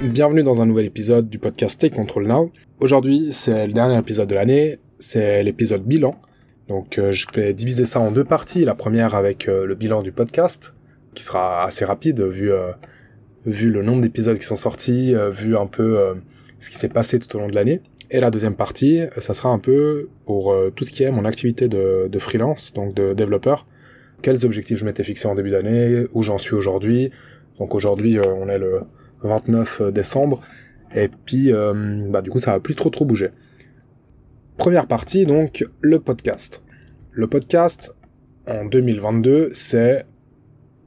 bienvenue dans un nouvel épisode du podcast Take Control Now. Aujourd'hui, c'est le dernier épisode de l'année, c'est l'épisode bilan. Donc euh, je vais diviser ça en deux parties. La première avec euh, le bilan du podcast, qui sera assez rapide vu euh, vu le nombre d'épisodes qui sont sortis, vu un peu ce qui s'est passé tout au long de l'année. Et la deuxième partie, ça sera un peu pour tout ce qui est mon activité de, de freelance, donc de développeur. Quels objectifs je m'étais fixé en début d'année, où j'en suis aujourd'hui. Donc aujourd'hui, on est le 29 décembre. Et puis, bah, du coup, ça va plus trop trop bouger. Première partie, donc, le podcast. Le podcast, en 2022, c'est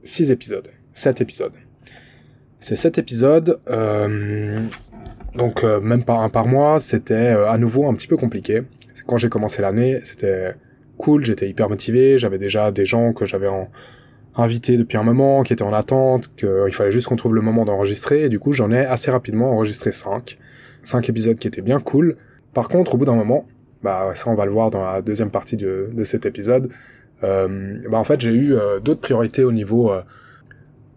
6 épisodes. 7 épisodes. C'est 7 épisodes, euh, donc euh, même pas un par mois, c'était euh, à nouveau un petit peu compliqué. Quand j'ai commencé l'année, c'était cool, j'étais hyper motivé, j'avais déjà des gens que j'avais en... invités depuis un moment, qui étaient en attente, qu'il fallait juste qu'on trouve le moment d'enregistrer, et du coup j'en ai assez rapidement enregistré 5. 5 épisodes qui étaient bien cool. Par contre, au bout d'un moment, bah ça on va le voir dans la deuxième partie de, de cet épisode, euh, bah en fait j'ai eu euh, d'autres priorités au niveau euh,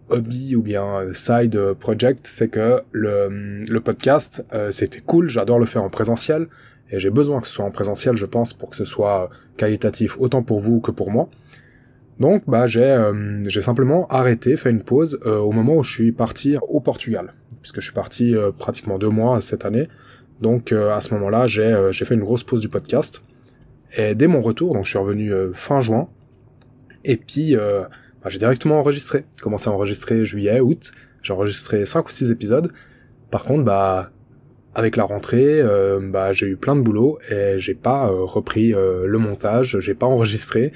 hobby ou bien side project, c'est que le, le podcast c'était cool, j'adore le faire en présentiel et j'ai besoin que ce soit en présentiel je pense pour que ce soit qualitatif autant pour vous que pour moi. Donc bah j'ai j'ai simplement arrêté, fait une pause au moment où je suis parti au Portugal, puisque je suis parti pratiquement deux mois cette année. Donc euh, à ce moment-là, euh, j'ai fait une grosse pause du podcast. Et dès mon retour, donc je suis revenu euh, fin juin, et puis bah, j'ai directement enregistré. Commencé à enregistrer juillet, août. J'ai enregistré 5 ou 6 épisodes. Par contre, bah avec la rentrée, bah j'ai eu plein de boulot et j'ai pas repris le montage, j'ai pas enregistré.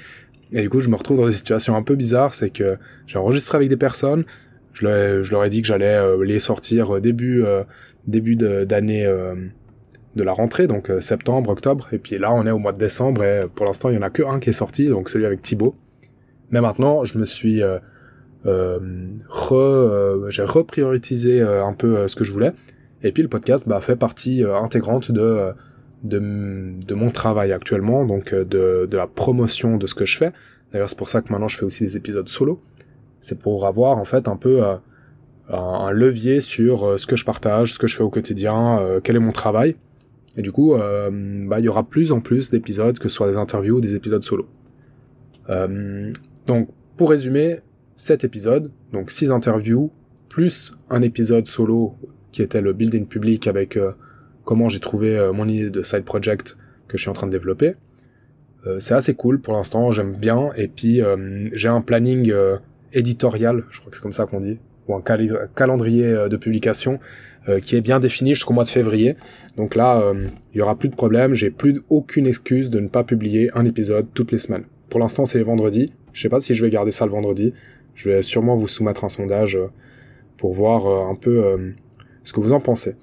Et du coup, je me retrouve dans des situations un peu bizarres, c'est que j'ai enregistré avec des personnes, je leur, ai dit que j'allais les sortir début début d'année euh, de, la rentrée, donc euh, septembre, octobre, et puis là on est au mois de décembre, et pour l'instant il y en a que un qui est sorti, donc celui avec Thibaut. Mais maintenant je me suis euh, re, j'ai reprioritisé un peu ce que je voulais, et puis le podcast bah, fait partie intégrante de, de, de mon travail actuellement, donc de, de la promotion de ce que je fais. D'ailleurs c'est pour ça que maintenant je fais aussi des épisodes solo. C'est pour avoir en fait un peu un, levier sur euh, ce que je partage, ce que je fais au quotidien, euh, quel est mon travail. Et du coup, euh, bah, il y aura plus en plus d'épisodes, que ce soit des interviews ou des épisodes solo. donc, pour résumer, 7 épisodes, donc 6 interviews, plus un épisode solo qui était le building public avec comment j'ai trouvé mon idée de side project que je suis en train de développer. c'est assez cool pour l'instant, j'aime bien. Et puis j'ai un planning éditorial, je crois que c'est comme ça qu'on dit, ou un calendrier euh, de publication euh, qui est bien défini jusqu'au mois de février. Donc là, euh, il y aura plus de problème, j'ai plus aucune excuse de ne pas publier un épisode toutes les semaines. Pour l'instant, c'est les vendredis. Je sais pas si je vais garder ça le vendredi. Je vais sûrement vous soumettre un sondage pour voir un peu ce que vous en pensez.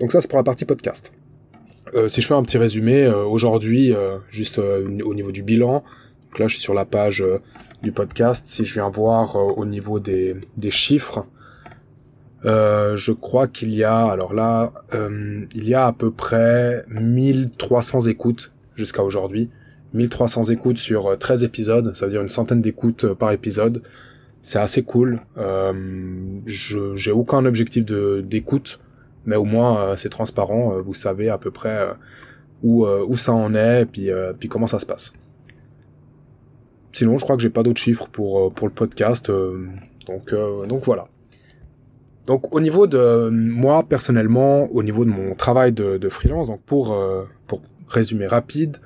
Donc ça, c'est pour la partie podcast. si je fais un petit résumé, aujourd'hui, juste au niveau du bilan, donc là, je suis sur la page euh, du podcast. Si je viens voir euh, au niveau des, des chiffres, euh, je crois qu'il y a, alors là, il y a à peu près 1300 écoutes jusqu'à aujourd'hui. 1300 écoutes sur 13 épisodes, ça veut dire une centaine d'écoutes par épisode. C'est assez cool. j'ai aucun objectif d'écoute, mais au moins c'est transparent. vous savez à peu près où où ça en est, puis puis comment ça se passe. Sinon, je crois que j'ai pas d'autres chiffres pour, euh, pour le podcast. Euh, donc, euh, donc voilà. Donc au niveau de moi personnellement, au niveau de mon travail de, freelance, donc pour, pour résumer rapide,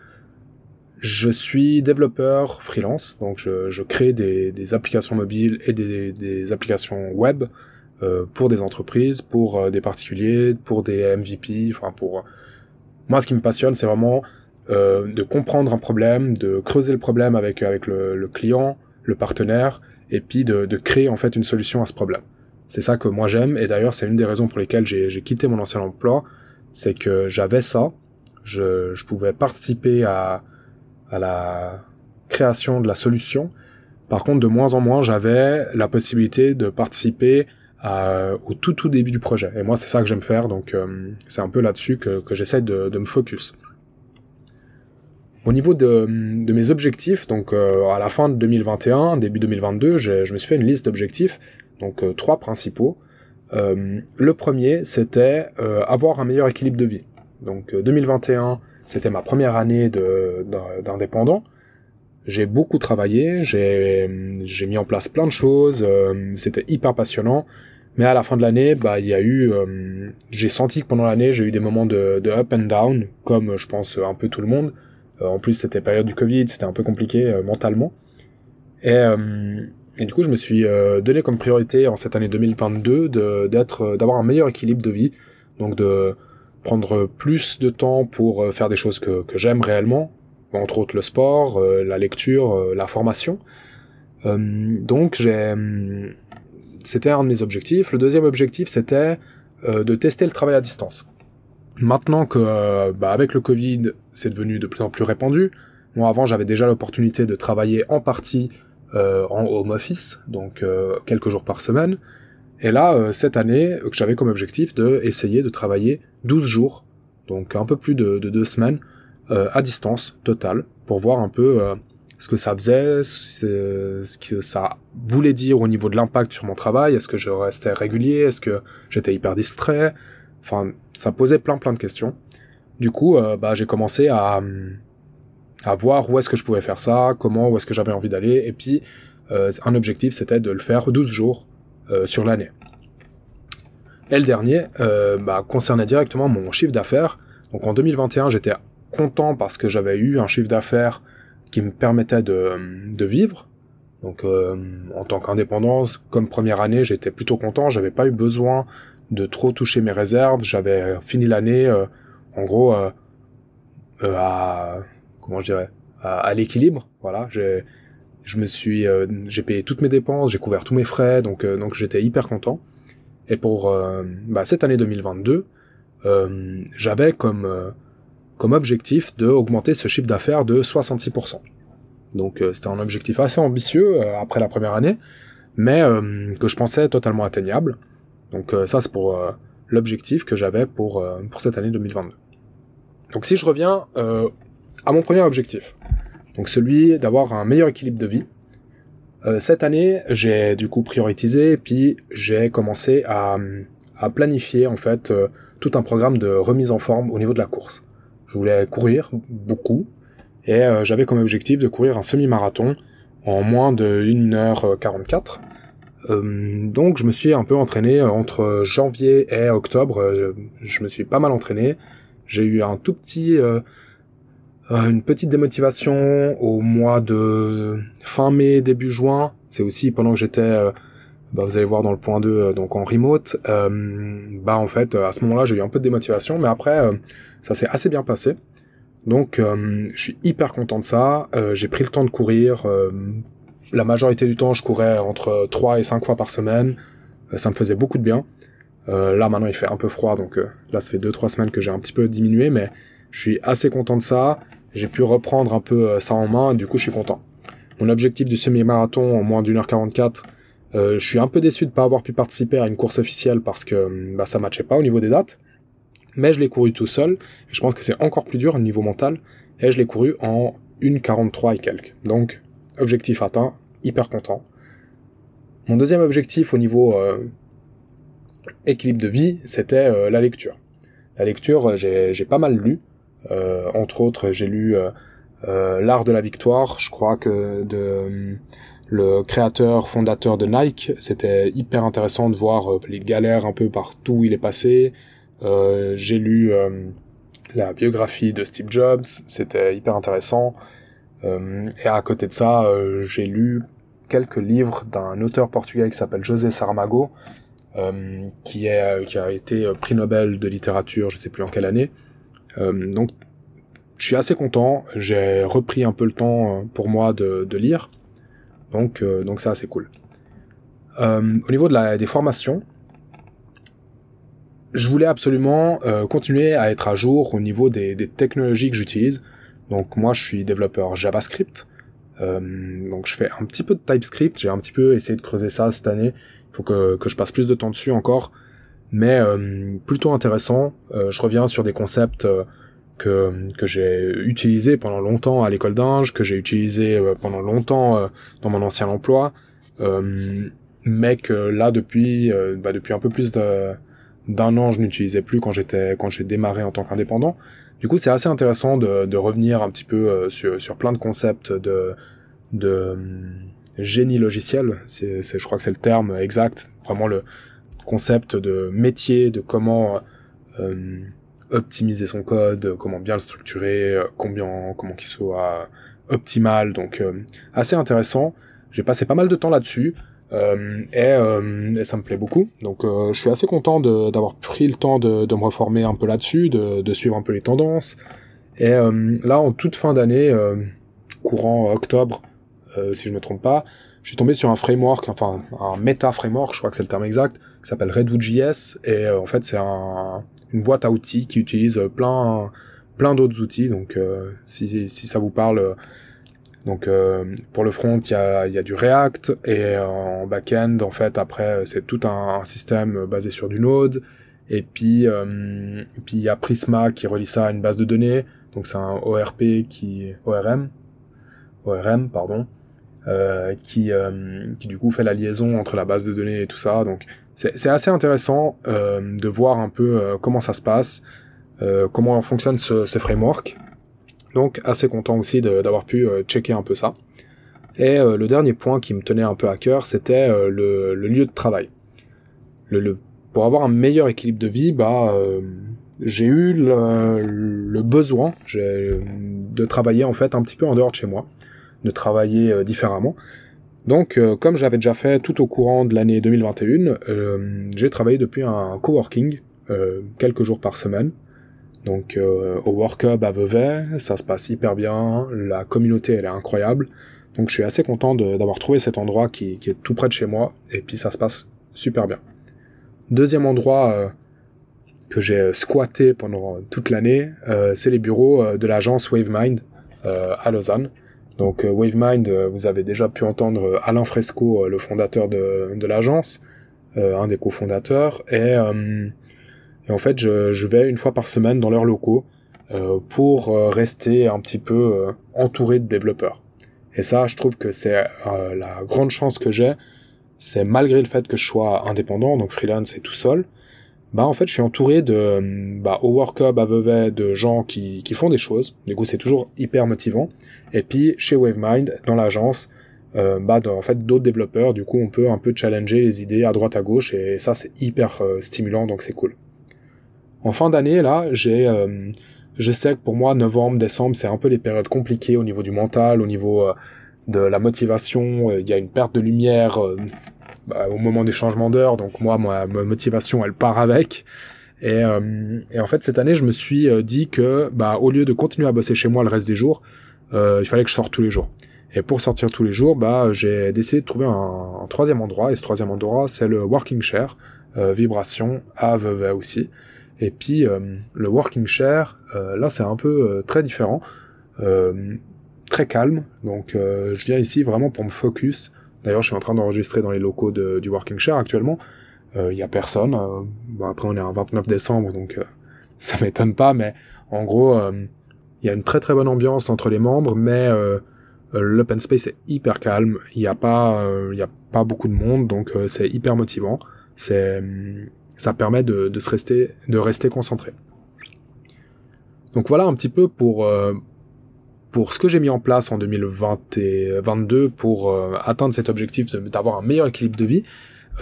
je suis développeur freelance, donc je, je crée des, des, applications mobiles et des, des applications web euh, pour des entreprises, pour des particuliers, pour des MVP, enfin pour moi ce qui me passionne c'est vraiment euh, de comprendre un problème, de creuser le problème avec avec le, client, le partenaire, et puis de, créer en fait une solution à ce problème. C'est ça que moi j'aime, et d'ailleurs c'est une des raisons pour lesquelles j'ai quitté mon ancien emploi, c'est que j'avais ça, je, pouvais participer à la création de la solution. Par contre, de moins en moins, j'avais la possibilité de participer à, au tout tout début du projet. Et moi, c'est ça que j'aime faire, donc euh, c'est un peu là-dessus que, que j'essaie de, de me focus. Au niveau de, de mes objectifs, donc euh, à la fin de 2021, début 2022, je me suis fait une liste d'objectifs. Donc trois principaux. le premier, c'était avoir un meilleur équilibre de vie. Donc 2021, c'était ma première année d'indépendant. J'ai beaucoup travaillé, j'ai mis en place plein de choses, c'était hyper passionnant. Mais à la fin de l'année, bah, il y a eu, euh, j'ai senti que pendant l'année, j'ai eu des moments de, up and down, comme je pense un peu tout le monde. Euh, en plus, c'était période du Covid, c'était un peu compliqué euh, mentalement. Et, du coup, je me suis donné comme priorité en cette année 2022 de, d'être, d'avoir un meilleur équilibre de vie, donc de prendre plus de temps pour faire des choses que j'aime réellement, entre autres le sport, la lecture, la formation. donc j'ai c'était un de mes objectifs. Le deuxième objectif, c'était euh, de tester le travail à distance. Maintenant que, euh, bah, avec le Covid, c'est devenu de plus en plus répandu. Moi, avant, j'avais déjà l'opportunité de travailler en partie euh, en home office, donc quelques jours par semaine. Et là, cette année, j'avais comme objectif de essayer de travailler 12 jours, donc un peu plus de, de deux semaines, à distance totale, pour voir un peu ce que ça faisait, ce que ça voulait dire au niveau de l'impact sur mon travail, est-ce que je restais régulier, est-ce que j'étais hyper distrait, enfin ça posait plein plein de questions. Du coup, euh, bah, j'ai commencé à, à voir où est-ce que je pouvais faire ça, comment, où est-ce que j'avais envie d'aller, et puis euh, un objectif c'était de le faire 12 jours euh, sur l'année. Et le dernier bah, concernait directement mon chiffre d'affaires. Donc en 2021 j'étais content parce que j'avais eu un chiffre d'affaires qui me permettait de, de vivre. Donc euh, en tant qu'indépendance, comme première année, j'étais plutôt content, j'avais pas eu besoin de trop toucher mes réserves, j'avais fini l'année euh, en gros euh, à comment je dirais à, l'équilibre, voilà, j'ai je me suis j'ai payé toutes mes dépenses, j'ai couvert tous mes frais, donc donc j'étais hyper content. Et pour bah, cette année 2022, j'avais comme comme objectif de augmenter ce chiffre d'affaires de 66%. Donc euh, c'était un objectif assez ambitieux euh, après la première année, mais euh, que je pensais totalement atteignable. Donc ça c'est pour l'objectif que j'avais pour, pour cette année 2022. Donc si je reviens à mon premier objectif, donc celui d'avoir un meilleur équilibre de vie, cette année j'ai du coup prioritisé, puis j'ai commencé à, à, planifier en fait tout un programme de remise en forme au niveau de la course. Je voulais courir beaucoup et euh, j'avais comme objectif de courir un semi-marathon en moins de 1h44. Euh, donc je me suis un peu entraîné euh, entre janvier et octobre. Je, me suis pas mal entraîné. J'ai eu un tout petit, une petite démotivation au mois de fin mai début juin. C'est aussi pendant que j'étais, bah, vous allez voir dans le point 2, donc en remote. bah en fait à ce moment-là j'ai eu un peu de démotivation, mais après ça s'est assez bien passé. Donc euh, je suis hyper content de ça. Euh, j'ai pris le temps de courir. Euh, la majorité du temps, je courais entre 3 et 5 fois par semaine. ça me faisait beaucoup de bien. là maintenant il fait un peu froid, donc là ça fait 2-3 semaines que j'ai un petit peu diminué, mais je suis assez content de ça. J'ai pu reprendre un peu ça en main, du coup je suis content. Mon objectif du semi-marathon en moins d'une heure 44, je suis un peu déçu de ne pas avoir pu participer à une course officielle parce que bah, ça matchait pas au niveau des dates mais je l'ai couru tout seul, et je pense que c'est encore plus dur au niveau mental, et je l'ai couru en 1,43 et quelques. Donc, objectif atteint, hyper content. Mon deuxième objectif au niveau euh, équilibre de vie, c'était euh, la lecture. La lecture, j'ai pas mal lu. Euh, entre autres, j'ai lu L'art de la victoire, je crois que de le créateur, fondateur de Nike. C'était hyper intéressant de voir les galères un peu partout où il est passé, euh, j'ai lu euh, la biographie de Steve Jobs, c'était hyper intéressant. Euh, et à côté de ça, j'ai lu quelques livres d'un auteur portugais qui s'appelle José Saramago, qui, a été prix Nobel de littérature, je sais plus en quelle année. donc, je suis assez content. J'ai repris un peu le temps pour moi de lire. Donc, donc ça, c'est cool. au niveau de la, des formations, je voulais absolument euh, continuer à être à jour au niveau des, des technologies que j'utilise. Donc moi, je suis développeur JavaScript. Euh, donc je fais un petit peu de TypeScript. J'ai un petit peu essayé de creuser ça cette année. Il faut que, que je passe plus de temps dessus encore. Mais euh, plutôt intéressant. Euh, je reviens sur des concepts que, j'ai utilisés pendant longtemps à l'école d'Inge, que j'ai utilisé pendant longtemps dans mon ancien emploi. mais que là depuis bah, depuis un peu plus d'un an je n'utilisais plus quand j'étais quand j'ai démarré en tant qu'indépendant. Du coup c'est assez intéressant de, revenir un petit peu sur, sur plein de concepts de de génie logiciel. C'est, je crois que c'est le terme exact. Vraiment le concept de métier, de comment euh, optimiser son code, comment bien le structurer, combien, comment qu'il soit optimal. Donc euh, assez intéressant. J'ai passé pas mal de temps là-dessus. Euh, et, ça me plaît beaucoup. Donc je suis assez content d'avoir pris le temps de, me reformer un peu là-dessus, de, suivre un peu les tendances. Et là, en toute fin d'année, courant octobre, euh, si je me trompe pas, je suis tombé sur un framework, enfin un meta framework, je crois que c'est le terme exact, qui s'appelle Redwood.js et euh, en fait c'est un, une boîte à outils qui utilise plein plein d'autres outils. Donc euh, si, si ça vous parle, donc pour le front il y a, y a du React et en back-end en fait après c'est tout un, système basé sur du Node et puis il y a Prisma qui relie ça à une base de données. Donc c'est un ORP qui ORM ORM pardon euh, qui, euh, qui du coup fait la liaison entre la base de données et tout ça. Donc c'est assez intéressant euh, de voir un peu comment ça se passe, comment fonctionne ce, framework. Donc assez content aussi d'avoir pu checker un peu ça. Et le dernier point qui me tenait un peu à cœur, c'était le, lieu de travail. Pour avoir un meilleur équilibre de vie, bah j'ai eu le, besoin de travailler en fait un petit peu en dehors de chez moi de travailler euh, différemment. Donc, euh, comme j'avais déjà fait tout au courant de l'année 2021, euh, j'ai travaillé depuis un coworking, quelques jours par semaine. Donc, au Work Hub à Vevey, ça se passe hyper bien, la communauté elle est incroyable. Donc, je suis assez content d'avoir trouvé cet endroit qui, qui, est tout près de chez moi, et puis ça se passe super bien. Deuxième endroit que j'ai squatté pendant toute l'année, c'est les bureaux de l'agence WaveMind à Lausanne. Donc euh, WaveMind, euh, vous avez déjà pu entendre euh, Alain Fresco, le fondateur de, de l'agence, un des cofondateurs, et, et en fait je, je, vais une fois par semaine dans leurs locaux pour rester un petit peu entouré de développeurs. Et ça, je trouve que c'est la grande chance que j'ai, c'est malgré le fait que je sois indépendant, donc freelance et tout seul, bah en fait je suis entouré de bah, au Work Hub à Vevey de gens qui, font des choses. Du coup c'est toujours hyper motivant. Et puis chez WaveMind dans l'agence euh, bah en fait d'autres développeurs du coup on peut un peu challenger les idées à droite à gauche. Et ça c'est hyper euh, stimulant donc c'est cool. En fin d'année là j'ai euh, je sais que pour moi novembre décembre c'est un peu les périodes compliquées au niveau du mental au niveau de la motivation. Il y a une perte de lumière bah, au moment des changements d'heure, donc moi, ma, motivation, elle part avec. Et, euh, et, en fait, cette année, je me suis euh, dit que, bah, au lieu de continuer à bosser chez moi le reste des jours, euh, il fallait que je sorte tous les jours. Et pour sortir tous les jours, bah, j'ai décidé de trouver un, troisième endroit. Et ce troisième endroit, c'est le Working Share, Vibration à aussi. Et puis le Working Share, là, c'est un peu très différent, très calme. Donc, je viens ici vraiment pour me focus D'ailleurs, je suis en train d'enregistrer dans les locaux du Working Share actuellement. Il euh, y a personne. Euh, après, on est un 29 décembre, donc euh, ça m'étonne pas. Mais en gros, il y a une très très bonne ambiance entre les membres, mais l'open space est hyper calme. Il n'y a pas, y a pas beaucoup de monde, donc c'est hyper motivant. Ça permet se de rester concentré. Donc voilà un petit peu pour pour ce que j'ai mis en place en 2022 pour euh, atteindre cet objectif d'avoir un meilleur équilibre de vie,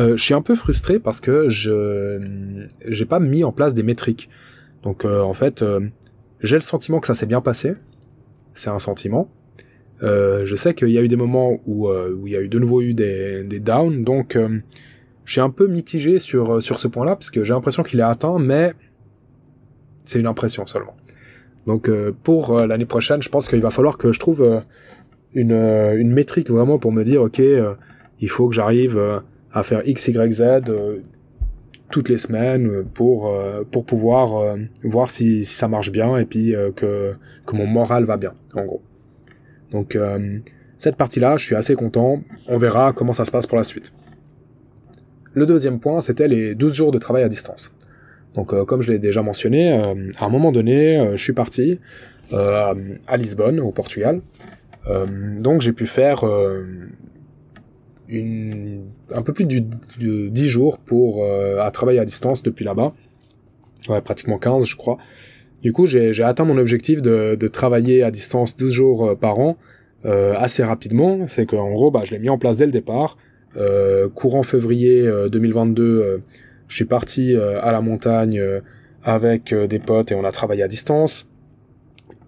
euh, je suis un peu frustré parce que je j'ai pas mis en place des métriques. Donc euh, en fait, j'ai le sentiment que ça s'est bien passé. C'est un sentiment. je sais qu'il y a eu des moments où, où il y a eu de nouveau eu des, des downs, donc je suis un peu mitigé sur sur ce point-là parce que j'ai l'impression qu'il est atteint, mais c'est une impression seulement. Donc euh, pour euh, l'année prochaine, je pense qu'il va falloir que je trouve euh, une, une métrique vraiment pour me dire, ok, il faut que j'arrive à faire X, Y, Z toutes les semaines pour pour pouvoir voir si, ça marche bien et puis que que mon moral va bien en gros. Donc cette partie-là, je suis assez content. On verra comment ça se passe pour la suite. Le deuxième point, c'était les 12 jours de travail à distance. Donc euh, comme je l'ai déjà mentionné, euh, à un moment donné, euh, je suis parti à Lisbonne, au Portugal. donc j'ai pu faire un peu plus de, 10 jours pour à travailler à distance depuis là-bas. Ouais, pratiquement 15, je crois. Du coup, j'ai atteint mon objectif de, de, travailler à distance 12 jours par an assez rapidement. C'est qu'en gros, bah, je l'ai mis en place dès le départ. courant février 2022, je suis parti à la montagne avec des potes et on a travaillé à distance.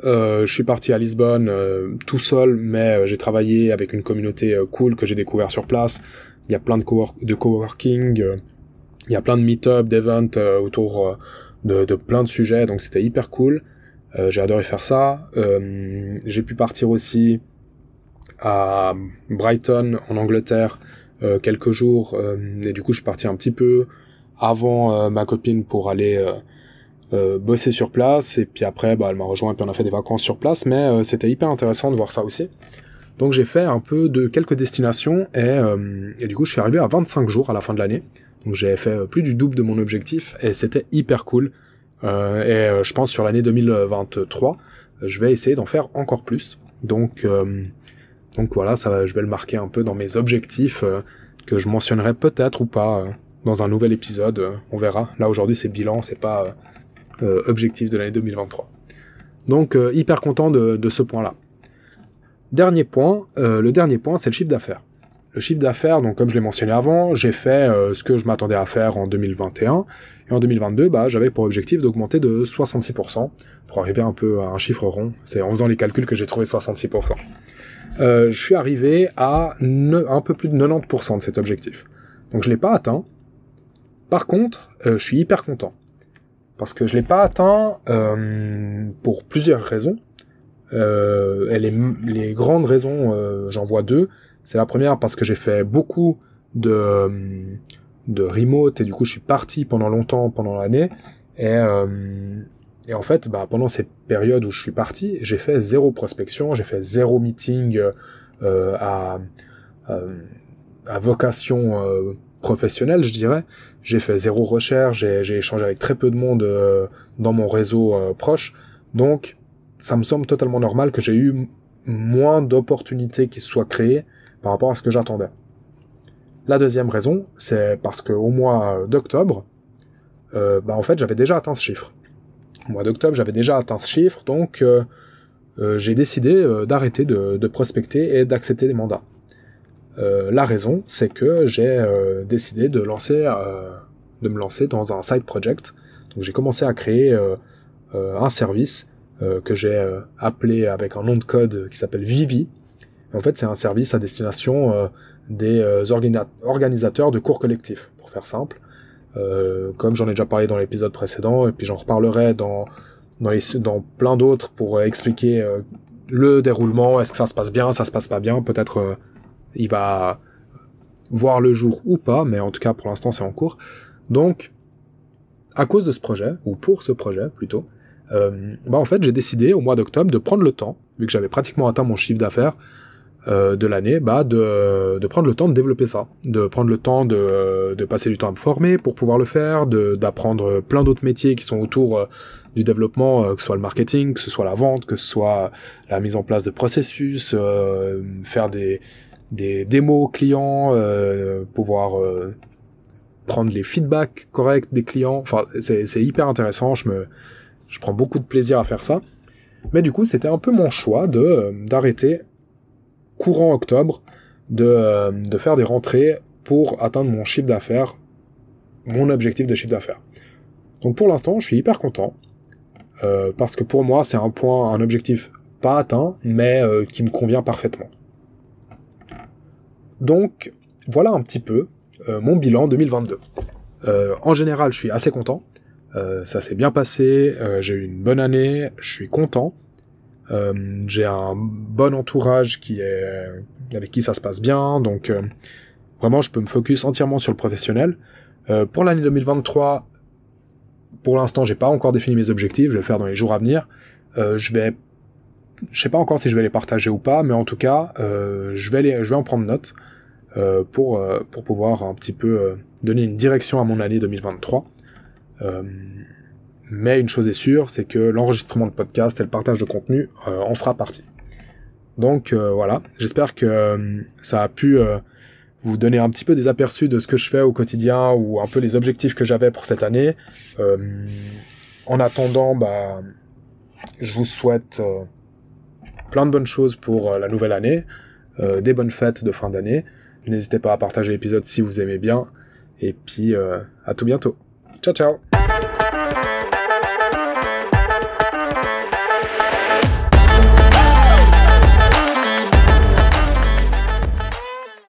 Euh, je suis parti à Lisbonne euh, tout seul, mais euh, j'ai travaillé avec une communauté cool que j'ai découvert sur place. Il y a plein de, de coworking, il y a plein de meet-up, d'events autour de, de, plein de sujets, donc c'était hyper cool. j'ai adoré faire ça. j'ai pu partir aussi à Brighton en Angleterre quelques jours, et du coup je suis parti un petit peu avant ma copine pour aller euh, bosser sur place. Et puis après bah, elle m'a rejoint et puis on a fait des vacances sur place. Mais euh, c'était hyper intéressant de voir ça aussi. Donc j'ai fait un peu de quelques destinations et, euh, et, du coup je suis arrivé à 25 jours à la fin de l'année. Donc j'ai fait plus du double de mon objectif et c'était hyper cool. Et je pense sur l'année 2023 je vais essayer d'en faire encore plus. Donc donc voilà ça je vais le marquer un peu dans mes objectifs que je mentionnerai peut-être ou pas dans un nouvel épisode on verra là aujourd'hui c'est bilan c'est pas euh, objectif de l'année 2023. Donc euh, hyper content de, ce point-là. Dernier point, euh, le dernier point, c'est le chiffre d'affaires. Le chiffre d'affaires, donc comme je l'ai mentionné avant, j'ai fait ce que je m'attendais à faire en 2021. Et en 2022, bah, j'avais pour objectif d'augmenter de 66% pour arriver un peu à un chiffre rond. C'est en faisant les calculs que j'ai trouvé 66%. je suis arrivé à un peu plus de 90% de cet objectif. Donc je l'ai pas atteint. Par contre, je suis hyper content parce que je l'ai pas atteint euh, pour plusieurs raisons. Euh, les, les, grandes raisons, euh, j'en vois deux. C'est la première parce que j'ai fait beaucoup de, de remote et du coup je suis parti pendant longtemps pendant l'année et, euh, en fait bah, pendant ces périodes où je suis parti j'ai fait zéro prospection j'ai fait zéro meeting euh, à, à vocation professionnelle je dirais j'ai fait zéro recherche, j'ai échangé avec très peu de monde euh, dans mon réseau euh, proche, donc ça me semble totalement normal que j'ai eu moins d'opportunités qui soient créées par rapport à ce que j'attendais. La deuxième raison, c'est parce qu'au mois d'octobre, euh, bah en fait j'avais déjà atteint ce chiffre. Au mois d'octobre j'avais déjà atteint ce chiffre, donc j'ai décidé d'arrêter de prospecter et d'accepter des mandats. Euh, la raison, c'est que j'ai euh, décidé euh, de me lancer dans un side project. Donc j'ai commencé à créer un service que j'ai appelé avec un nom de code qui s'appelle Vivi. En fait, c'est un service à destination des organisateurs de cours collectifs, pour faire simple. comme j'en ai déjà parlé dans l'épisode précédent, et puis j'en reparlerai dans dans, dans plein d'autres pour expliquer le déroulement, est-ce que ça se passe bien, ça se passe pas bien, peut-être il va voir le jour ou pas, mais en tout cas pour l'instant c'est en cours. Donc, à cause de ce projet, ou pour ce projet plutôt, euh, bah en fait j'ai décidé au mois d'octobre de prendre le temps, vu que j'avais pratiquement atteint mon chiffre d'affaires euh, de l'année, bah de, prendre le temps de développer ça, de prendre le temps de, passer du temps à me former pour pouvoir le faire, d'apprendre plein d'autres métiers qui sont autour euh, du développement, que ce soit le marketing, que ce soit la vente, que ce soit la mise en place de processus, faire des des démos clients, euh, pouvoir euh, prendre les feedbacks corrects des clients. Enfin, c'est hyper intéressant. Je me, je prends beaucoup de plaisir à faire ça. Mais du coup, c'était un peu mon choix de euh, d'arrêter courant octobre de, de faire des rentrées pour atteindre mon chiffre d'affaires, mon objectif de chiffre d'affaires. Donc pour l'instant, je suis hyper content parce que pour moi, c'est un point, un objectif pas atteint, mais qui me convient parfaitement. Donc voilà un petit peu euh, mon bilan 2022. Euh, en général, je suis assez content. Euh, ça s'est bien passé, j'ai eu une bonne année, je suis content. j'ai un bon entourage avec qui ça se passe bien, donc vraiment je peux me focus entièrement sur le professionnel. pour l'année 2023, pour l'instant, j'ai pas encore défini mes objectifs, je vais le faire dans les jours à venir. je vais je sais pas encore si je vais les partager ou pas, mais en tout cas, je vais en prendre note. Euh, pour, euh, pour pouvoir un petit peu euh, donner une direction à mon année 2023. mais une chose est sûre, c'est que l'enregistrement de podcast et le partage de contenu en fera partie. Donc voilà, j'espère que ça a pu vous donner un petit peu des aperçus de ce que je fais au quotidien ou un peu les objectifs que j'avais pour cette année. En attendant, bah, je vous souhaite plein de bonnes choses pour la nouvelle année, des bonnes fêtes de fin d'année. N'hésitez pas à partager l'épisode si vous aimez bien. Et puis, euh, à tout bientôt. Ciao, ciao